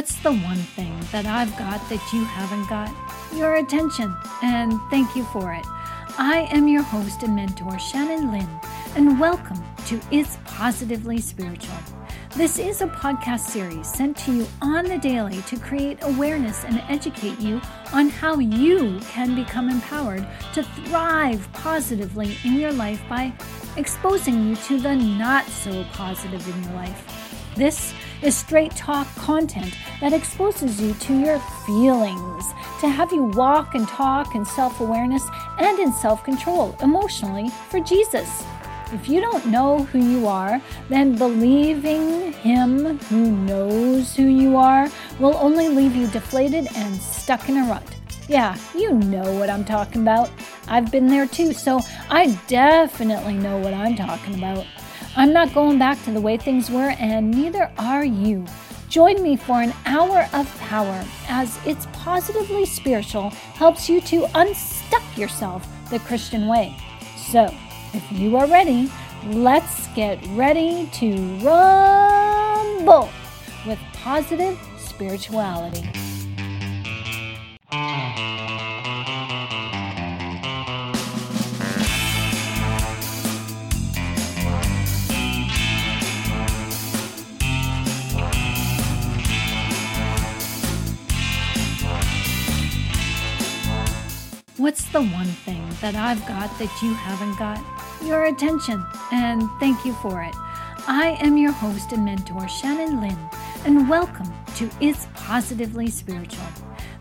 What's the one thing that I've got that you haven't got? Your attention, and thank you for it. I am your host and mentor, Shannon Lynn, and welcome to It's Positively Spiritual. This is a podcast series sent to you on the daily to create awareness and educate you on how you can become empowered to thrive positively in your life by exposing you to the not so positive in your life. This is straight talk content that exposes you to your feelings, to have you walk and talk in self awareness and in self control emotionally for Jesus. If you don't know who you are, then believing Him who knows who you are will only leave you deflated and stuck in a rut. Yeah, you know what I'm talking about. I've been there too, so I definitely know what I'm talking about. I'm not going back to the way things were, and neither are you. Join me for an hour of power as It's Positively Spiritual helps you to unstuck yourself the Christian way. So, if you are ready, let's get ready to rumble with positive spirituality. What's the one thing that I've got that you haven't got? Your attention, and thank you for it. I am your host and mentor, Shannon Lynn, and welcome to It's Positively Spiritual.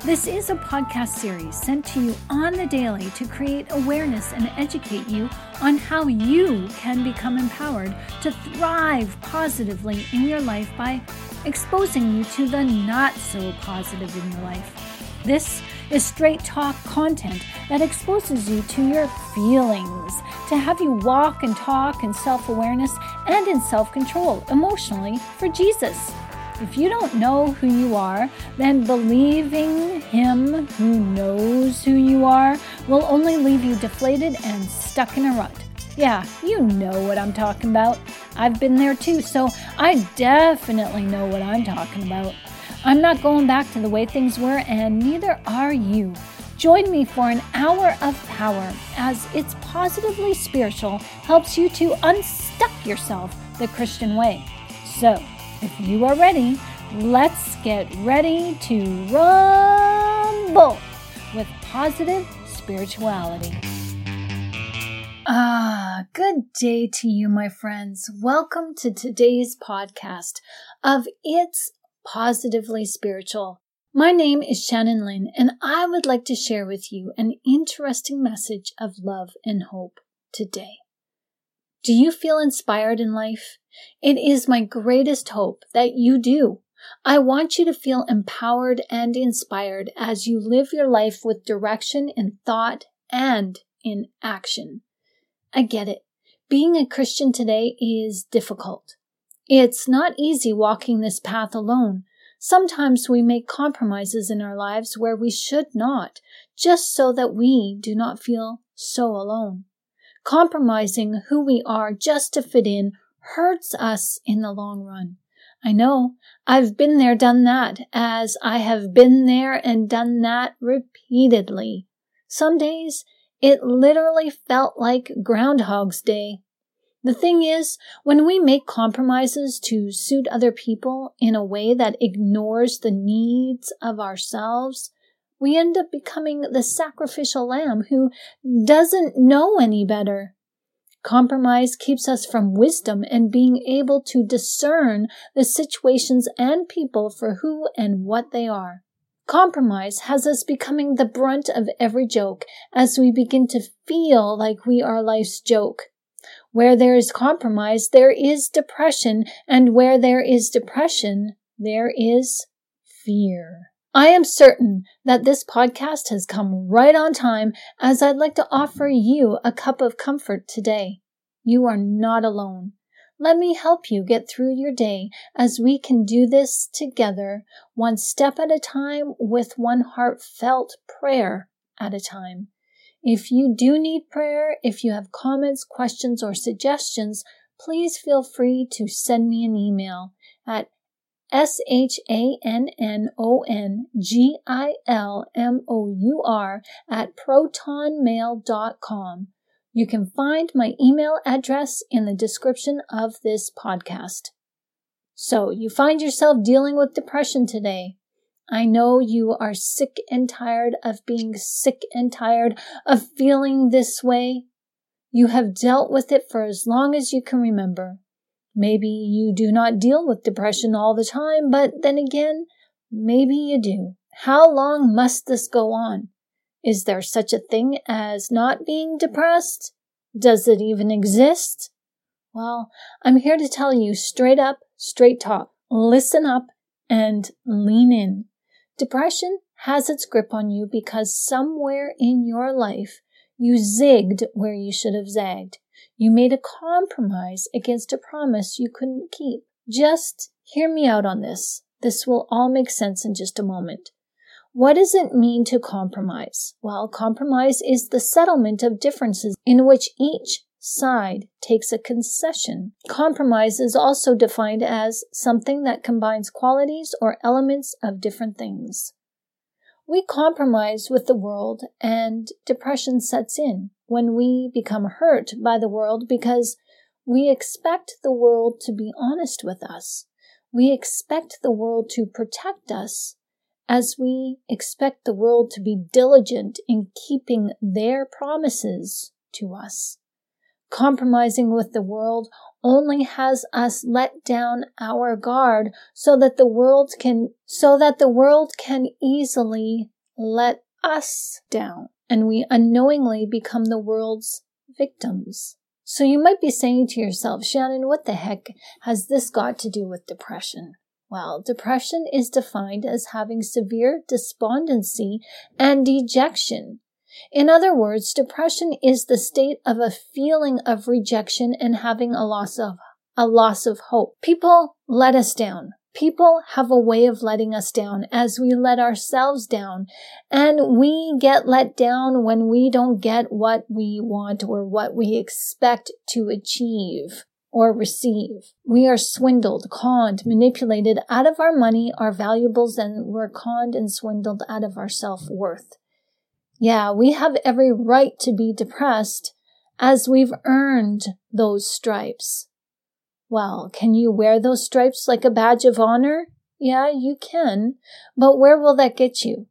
This is a podcast series sent to you on the daily to create awareness and educate you on how you can become empowered to thrive positively in your life by exposing you to the not so positive in your life. This is straight talk content that exposes you to your feelings, to have you walk and talk in self awareness and in self control emotionally for Jesus. If you don't know who you are, then believing Him who knows who you are will only leave you deflated and stuck in a rut. Yeah, you know what I'm talking about. I've been there too, so I definitely know what I'm talking about. I'm not going back to the way things were, and neither are you. Join me for an hour of power as It's Positively Spiritual helps you to unstuck yourself the Christian way. So, if you are ready, let's get ready to rumble with positive spirituality. Ah, good day to you, my friends. Welcome to today's podcast of It's Positively Spiritual. My name is Shannon Lynn, and I would like to share with you an interesting message of love and hope today. Do you feel inspired in life? It is my greatest hope that you do. I want you to feel empowered and inspired as you live your life with direction in thought and in action. I get it. Being a Christian today is difficult. It's not easy walking this path alone. Sometimes we make compromises in our lives where we should not, just so that we do not feel so alone. Compromising who we are just to fit in hurts us in the long run. I know. I've been there, done that, as I have been there and done that repeatedly. Some days it literally felt like Groundhog's Day. The thing is, when we make compromises to suit other people in a way that ignores the needs of ourselves, we end up becoming the sacrificial lamb who doesn't know any better. Compromise keeps us from wisdom and being able to discern the situations and people for who and what they are. Compromise has us becoming the brunt of every joke as we begin to feel like we are life's joke. Where there is compromise, there is depression, and where there is depression, there is fear. I am certain that this podcast has come right on time as I'd like to offer you a cup of comfort today. You are not alone. Let me help you get through your day as we can do this together, one step at a time with one heartfelt prayer at a time. If you do need prayer, if you have comments, questions, or suggestions, please feel free to send me an email at S H A N N O N G I L M O U R at protonmail.com. You can find my email address in the description of this podcast. So, you find yourself dealing with depression today. I know you are sick and tired of being sick and tired of feeling this way. You have dealt with it for as long as you can remember. Maybe you do not deal with depression all the time, but then again, maybe you do. How long must this go on? Is there such a thing as not being depressed? Does it even exist? Well, I'm here to tell you straight up, straight talk. Listen up and lean in. Depression has its grip on you because somewhere in your life you zigged where you should have zagged. You made a compromise against a promise you couldn't keep. Just hear me out on this. This will all make sense in just a moment. What does it mean to compromise? Well, compromise is the settlement of differences in which each side takes a concession. Compromise is also defined as something that combines qualities or elements of different things. We compromise with the world and depression sets in when we become hurt by the world because we expect the world to be honest with us. We expect the world to protect us as we expect the world to be diligent in keeping their promises to us. Compromising with the world only has us let down our guard so that the world can, so that the world can easily let us down and we unknowingly become the world's victims. So you might be saying to yourself, Shannon, what the heck has this got to do with depression? Well, depression is defined as having severe despondency and dejection. In other words, depression is the state of a feeling of rejection and having a loss of a loss of hope. People let us down. People have a way of letting us down as we let ourselves down. And we get let down when we don't get what we want or what we expect to achieve or receive. We are swindled, conned, manipulated out of our money, our valuables, and we're conned and swindled out of our self worth. Yeah, we have every right to be depressed as we've earned those stripes. Well, can you wear those stripes like a badge of honor? Yeah, you can. But where will that get you?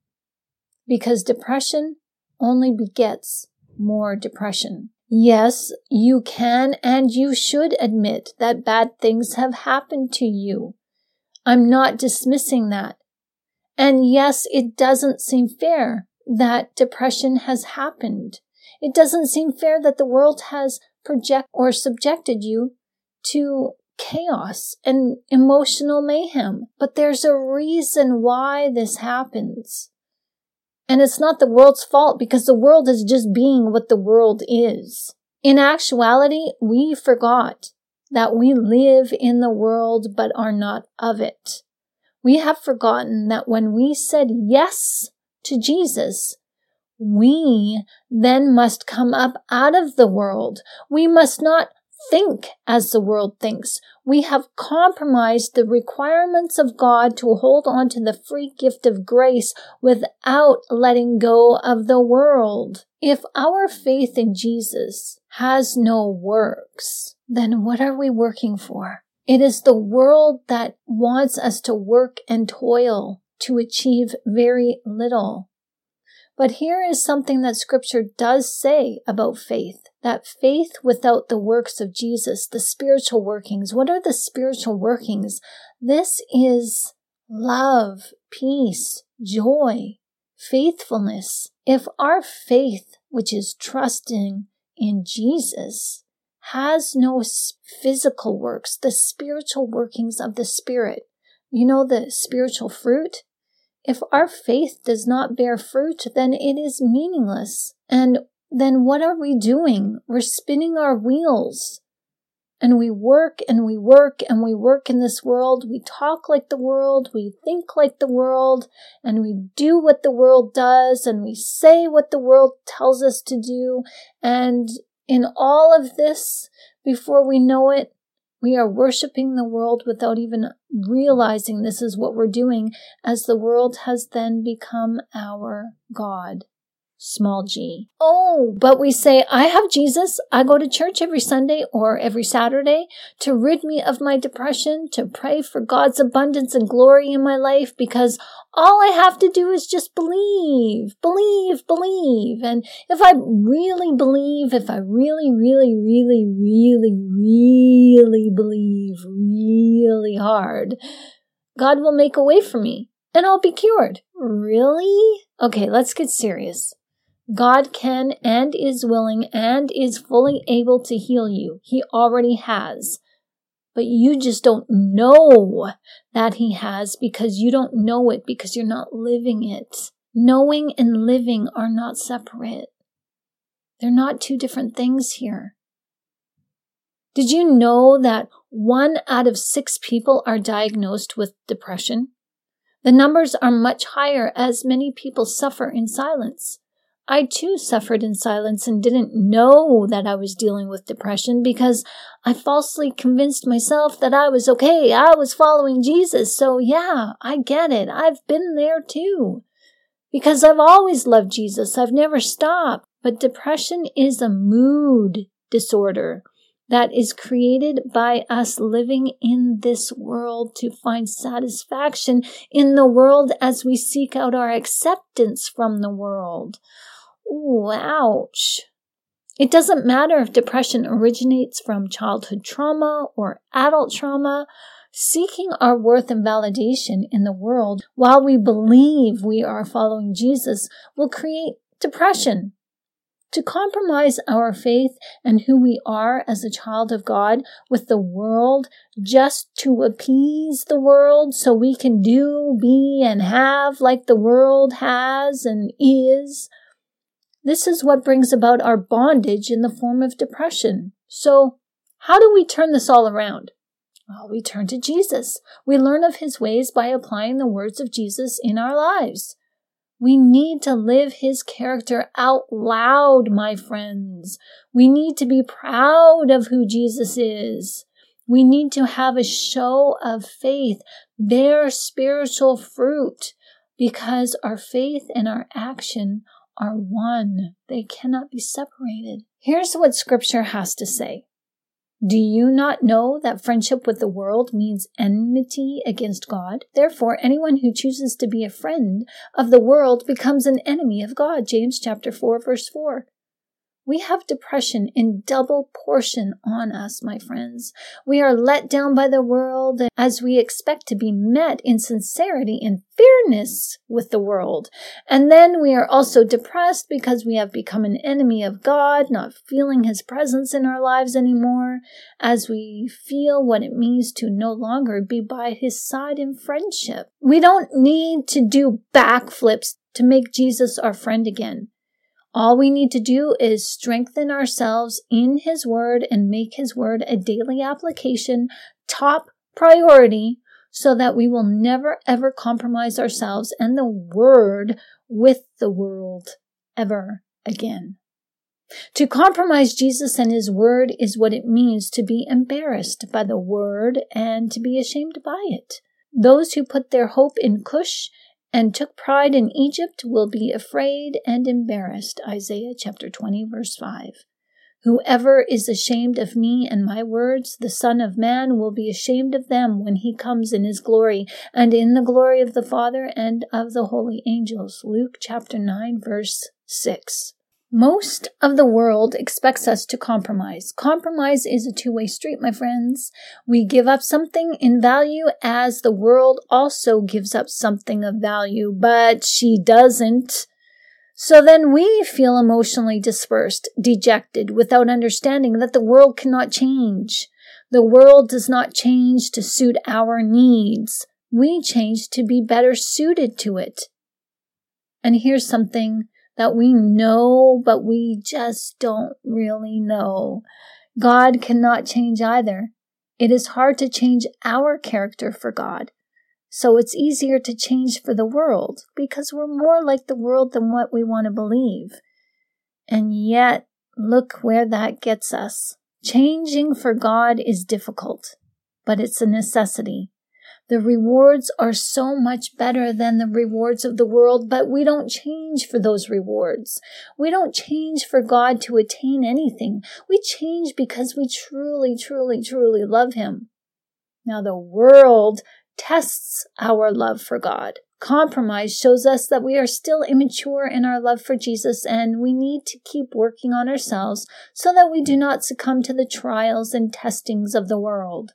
Because depression only begets more depression. Yes, you can and you should admit that bad things have happened to you. I'm not dismissing that. And yes, it doesn't seem fair that depression has happened. It doesn't seem fair that the world has project or subjected you to chaos and emotional mayhem. But there's a reason why this happens. And it's not the world's fault because the world is just being what the world is. In actuality, we forgot that we live in the world but are not of it. We have forgotten that when we said yes to Jesus, we then must come up out of the world. We must not think as the world thinks. We have compromised the requirements of God to hold on to the free gift of grace without letting go of the world. If our faith in Jesus has no works, then what are we working for? It is the world that wants us to work and toil to achieve very little. But here is something that scripture does say about faith that faith without the works of Jesus, the spiritual workings. What are the spiritual workings? This is love, peace, joy, faithfulness. If our faith, which is trusting in Jesus, has no physical works, the spiritual workings of the Spirit, you know, the spiritual fruit, if our faith does not bear fruit, then it is meaningless. And then what are we doing? We're spinning our wheels. And we work and we work and we work in this world. We talk like the world. We think like the world. And we do what the world does. And we say what the world tells us to do. And in all of this, before we know it, We are worshiping the world without even realizing this is what we're doing, as the world has then become our God small g. Oh, but we say, I have Jesus. I go to church every Sunday or every Saturday to rid me of my depression, to pray for God's abundance and glory in my life because all I have to do is just believe, believe, believe. And if I really believe, if I really, really, really, really, really believe really hard, God will make a way for me and I'll be cured. Really? Okay, let's get serious. God can and is willing and is fully able to heal you. He already has. But you just don't know that He has because you don't know it because you're not living it. Knowing and living are not separate. They're not two different things here. Did you know that one out of six people are diagnosed with depression? The numbers are much higher as many people suffer in silence. I too suffered in silence and didn't know that I was dealing with depression because I falsely convinced myself that I was okay. I was following Jesus. So yeah, I get it. I've been there too. Because I've always loved Jesus. I've never stopped. But depression is a mood disorder that is created by us living in this world to find satisfaction in the world as we seek out our acceptance from the world. Ooh, ouch. It doesn't matter if depression originates from childhood trauma or adult trauma. Seeking our worth and validation in the world while we believe we are following Jesus will create depression. To compromise our faith and who we are as a child of God with the world just to appease the world so we can do, be, and have like the world has and is this is what brings about our bondage in the form of depression. So, how do we turn this all around? Well, we turn to Jesus. We learn of his ways by applying the words of Jesus in our lives. We need to live his character out loud, my friends. We need to be proud of who Jesus is. We need to have a show of faith, bear spiritual fruit, because our faith and our action are one. They cannot be separated. Here's what scripture has to say. Do you not know that friendship with the world means enmity against God? Therefore, anyone who chooses to be a friend of the world becomes an enemy of God. James chapter 4 verse 4. We have depression in double portion on us, my friends. We are let down by the world as we expect to be met in sincerity and fairness with the world. And then we are also depressed because we have become an enemy of God, not feeling his presence in our lives anymore, as we feel what it means to no longer be by his side in friendship. We don't need to do backflips to make Jesus our friend again. All we need to do is strengthen ourselves in His Word and make His Word a daily application, top priority, so that we will never ever compromise ourselves and the Word with the world ever again. To compromise Jesus and His Word is what it means to be embarrassed by the Word and to be ashamed by it. Those who put their hope in Cush and took pride in Egypt will be afraid and embarrassed. Isaiah chapter 20, verse 5. Whoever is ashamed of me and my words, the Son of Man will be ashamed of them when he comes in his glory, and in the glory of the Father and of the holy angels. Luke chapter 9, verse 6. Most of the world expects us to compromise. Compromise is a two way street, my friends. We give up something in value as the world also gives up something of value, but she doesn't. So then we feel emotionally dispersed, dejected, without understanding that the world cannot change. The world does not change to suit our needs. We change to be better suited to it. And here's something that we know, but we just don't really know. God cannot change either. It is hard to change our character for God. So it's easier to change for the world because we're more like the world than what we want to believe. And yet, look where that gets us. Changing for God is difficult, but it's a necessity. The rewards are so much better than the rewards of the world, but we don't change for those rewards. We don't change for God to attain anything. We change because we truly, truly, truly love Him. Now, the world tests our love for God. Compromise shows us that we are still immature in our love for Jesus and we need to keep working on ourselves so that we do not succumb to the trials and testings of the world.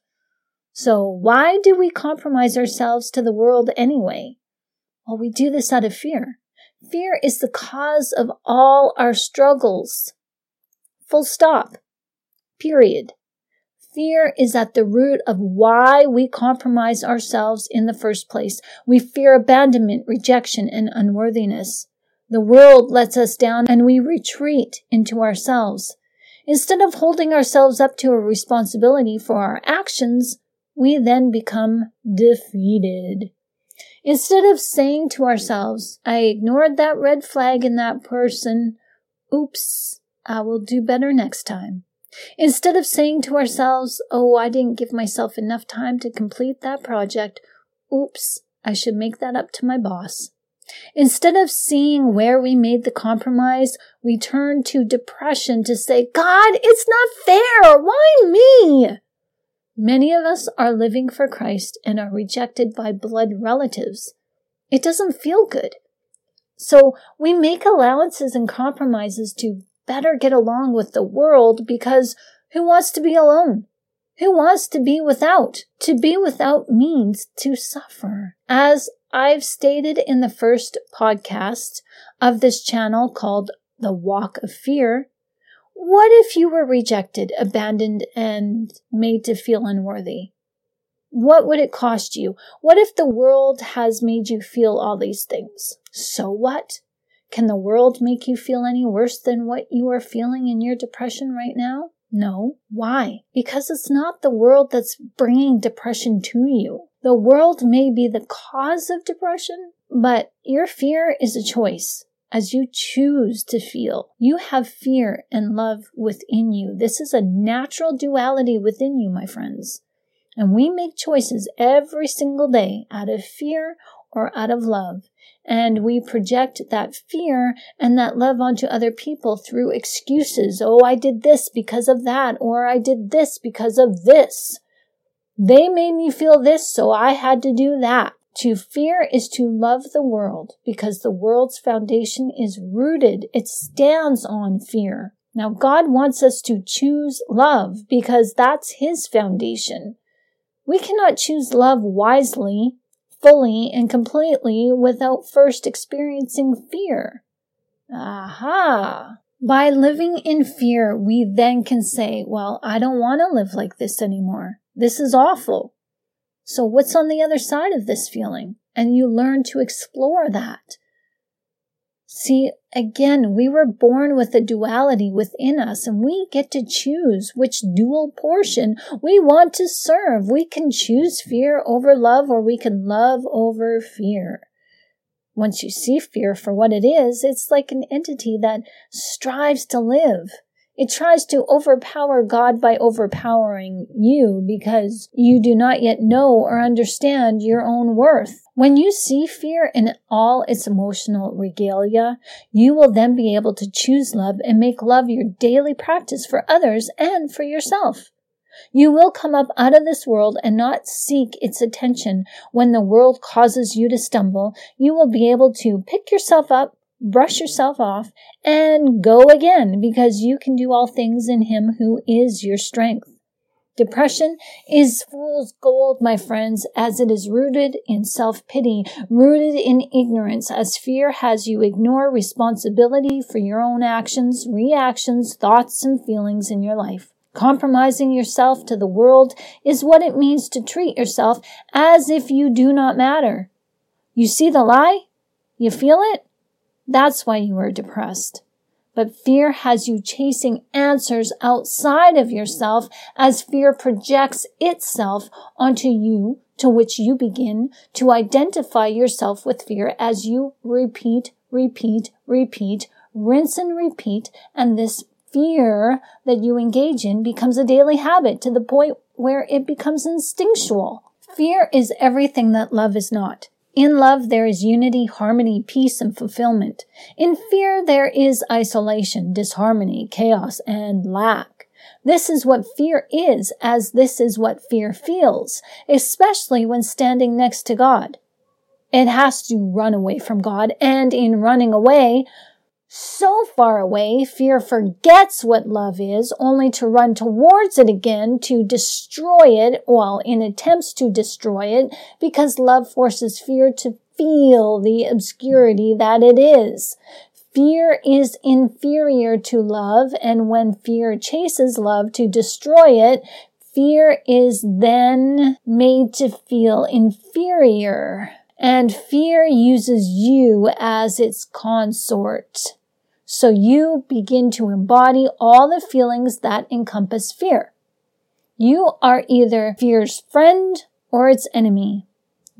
So why do we compromise ourselves to the world anyway? Well, we do this out of fear. Fear is the cause of all our struggles. Full stop. Period. Fear is at the root of why we compromise ourselves in the first place. We fear abandonment, rejection, and unworthiness. The world lets us down and we retreat into ourselves. Instead of holding ourselves up to a responsibility for our actions, we then become defeated. Instead of saying to ourselves, I ignored that red flag in that person, oops, I will do better next time. Instead of saying to ourselves, oh, I didn't give myself enough time to complete that project, oops, I should make that up to my boss. Instead of seeing where we made the compromise, we turn to depression to say, God, it's not fair. Why me? Many of us are living for Christ and are rejected by blood relatives. It doesn't feel good. So we make allowances and compromises to better get along with the world because who wants to be alone? Who wants to be without? To be without means to suffer. As I've stated in the first podcast of this channel called The Walk of Fear, what if you were rejected, abandoned, and made to feel unworthy? What would it cost you? What if the world has made you feel all these things? So what? Can the world make you feel any worse than what you are feeling in your depression right now? No. Why? Because it's not the world that's bringing depression to you. The world may be the cause of depression, but your fear is a choice as you choose to feel. You have fear and love within you. This is a natural duality within you, my friends. And we make choices every single day out of fear or out of love. And we project that fear and that love onto other people through excuses. Oh, I did this because of that, or I did this because of this. They made me feel this, so I had to do that. To fear is to love the world because the world's foundation is rooted, it stands on fear. Now, God wants us to choose love because that's His foundation. We cannot choose love wisely fully and completely without first experiencing fear. Aha! By living in fear, we then can say, well, I don't want to live like this anymore. This is awful. So what's on the other side of this feeling? And you learn to explore that. See, again, we were born with a duality within us and we get to choose which dual portion we want to serve. We can choose fear over love or we can love over fear. Once you see fear for what it is, it's like an entity that strives to live. It tries to overpower God by overpowering you because you do not yet know or understand your own worth. When you see fear in all its emotional regalia, you will then be able to choose love and make love your daily practice for others and for yourself. You will come up out of this world and not seek its attention when the world causes you to stumble. You will be able to pick yourself up, brush yourself off, and go again because you can do all things in Him who is your strength. Depression is fool's gold, my friends, as it is rooted in self-pity, rooted in ignorance, as fear has you ignore responsibility for your own actions, reactions, thoughts, and feelings in your life. Compromising yourself to the world is what it means to treat yourself as if you do not matter. You see the lie? You feel it? That's why you are depressed. But fear has you chasing answers outside of yourself as fear projects itself onto you, to which you begin to identify yourself with fear as you repeat, repeat, repeat, rinse and repeat, and this fear that you engage in becomes a daily habit to the point where it becomes instinctual. Fear is everything that love is not. In love, there is unity, harmony, peace, and fulfillment. In fear, there is isolation, disharmony, chaos, and lack. This is what fear is, as this is what fear feels, especially when standing next to God. It has to run away from God, and in running away, so far away, fear forgets what love is, only to run towards it again to destroy it, while in attempts to destroy it, because love forces fear to feel the obscurity that it is. Fear is inferior to love, and when fear chases love to destroy it, fear is then made to feel inferior. And fear uses you as its consort. So you begin to embody all the feelings that encompass fear. You are either fear's friend or its enemy.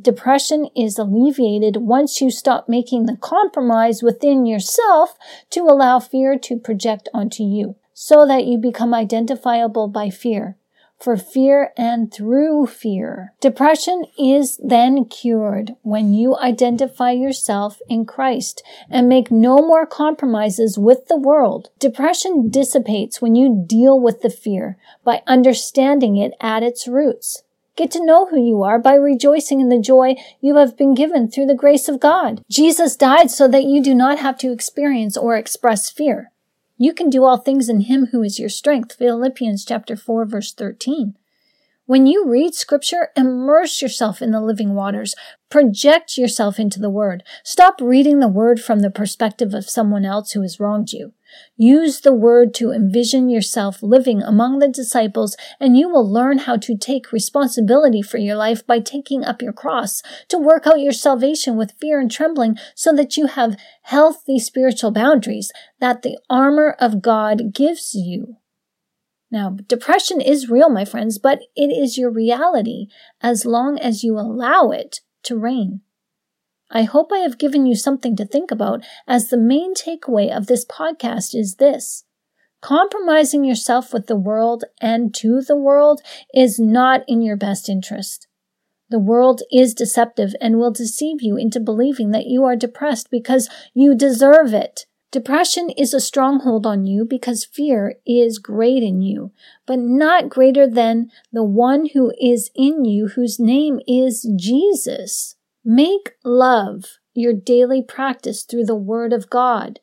Depression is alleviated once you stop making the compromise within yourself to allow fear to project onto you so that you become identifiable by fear for fear and through fear. Depression is then cured when you identify yourself in Christ and make no more compromises with the world. Depression dissipates when you deal with the fear by understanding it at its roots. Get to know who you are by rejoicing in the joy you have been given through the grace of God. Jesus died so that you do not have to experience or express fear. You can do all things in him who is your strength. Philippians chapter 4 verse 13. When you read scripture, immerse yourself in the living waters. Project yourself into the word. Stop reading the word from the perspective of someone else who has wronged you. Use the word to envision yourself living among the disciples, and you will learn how to take responsibility for your life by taking up your cross, to work out your salvation with fear and trembling, so that you have healthy spiritual boundaries that the armor of God gives you. Now, depression is real, my friends, but it is your reality as long as you allow it to reign. I hope I have given you something to think about, as the main takeaway of this podcast is this. Compromising yourself with the world and to the world is not in your best interest. The world is deceptive and will deceive you into believing that you are depressed because you deserve it. Depression is a stronghold on you because fear is great in you, but not greater than the one who is in you, whose name is Jesus. Make love your daily practice through the word of God.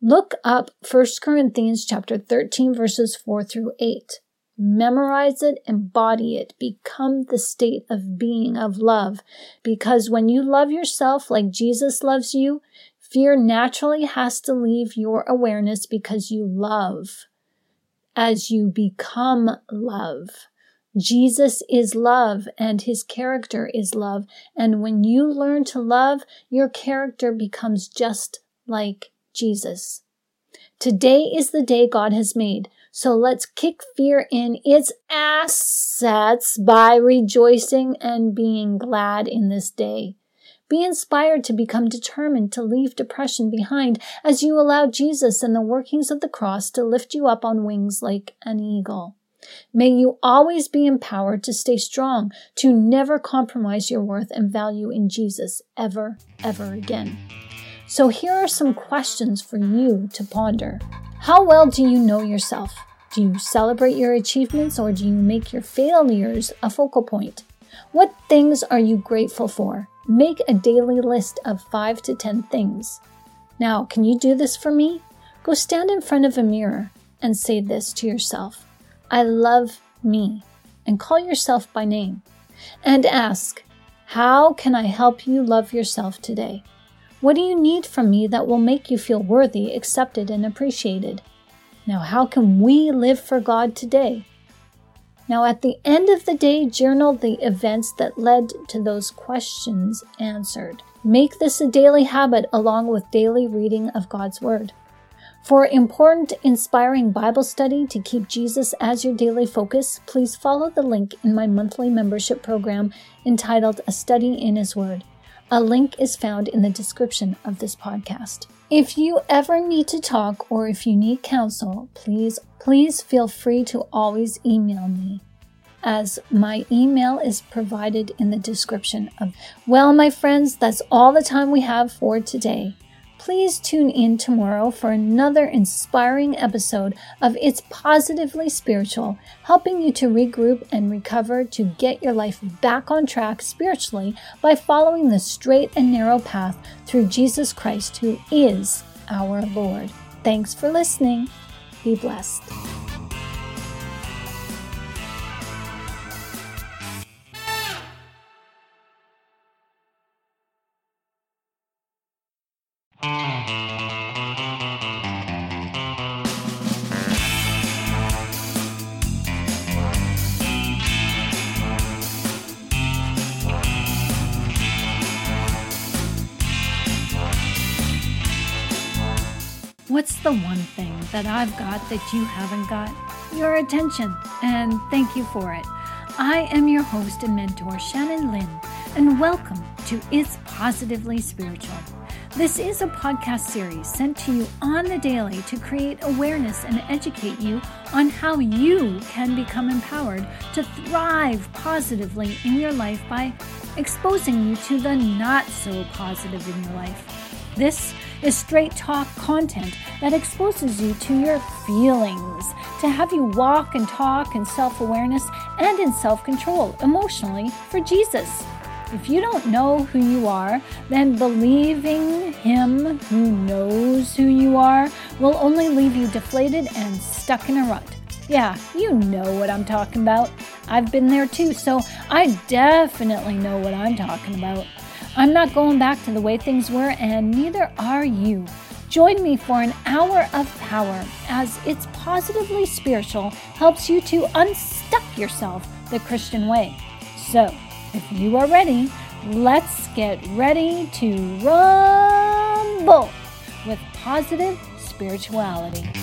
Look up 1 Corinthians chapter 13 verses 4 through 8. Memorize it, embody it, become the state of being of love. Because when you love yourself like Jesus loves you, Fear naturally has to leave your awareness because you love as you become love. Jesus is love and his character is love. And when you learn to love, your character becomes just like Jesus. Today is the day God has made. So let's kick fear in its assets by rejoicing and being glad in this day. Be inspired to become determined to leave depression behind as you allow Jesus and the workings of the cross to lift you up on wings like an eagle. May you always be empowered to stay strong, to never compromise your worth and value in Jesus ever, ever again. So, here are some questions for you to ponder. How well do you know yourself? Do you celebrate your achievements or do you make your failures a focal point? What things are you grateful for? Make a daily list of 5 to 10 things. Now, can you do this for me? Go stand in front of a mirror and say this to yourself I love me, and call yourself by name. And ask, How can I help you love yourself today? What do you need from me that will make you feel worthy, accepted, and appreciated? Now, how can we live for God today? Now, at the end of the day, journal the events that led to those questions answered. Make this a daily habit along with daily reading of God's Word. For important, inspiring Bible study to keep Jesus as your daily focus, please follow the link in my monthly membership program entitled A Study in His Word. A link is found in the description of this podcast. If you ever need to talk or if you need counsel, please, please feel free to always email me as my email is provided in the description of. Well, my friends, that's all the time we have for today. Please tune in tomorrow for another inspiring episode of It's Positively Spiritual, helping you to regroup and recover to get your life back on track spiritually by following the straight and narrow path through Jesus Christ, who is our Lord. Thanks for listening. Be blessed. What's the one thing that I've got that you haven't got? Your attention, and thank you for it. I am your host and mentor, Shannon Lynn, and welcome to It's Positively Spiritual. This is a podcast series sent to you on the daily to create awareness and educate you on how you can become empowered to thrive positively in your life by exposing you to the not so positive in your life. This is straight talk content that exposes you to your feelings, to have you walk and talk in self awareness and in self control emotionally for Jesus. If you don't know who you are, then believing Him who knows who you are will only leave you deflated and stuck in a rut. Yeah, you know what I'm talking about. I've been there too, so I definitely know what I'm talking about. I'm not going back to the way things were, and neither are you. Join me for an hour of power as It's Positively Spiritual helps you to unstuck yourself the Christian way. So, if you are ready, let's get ready to rumble with positive spirituality.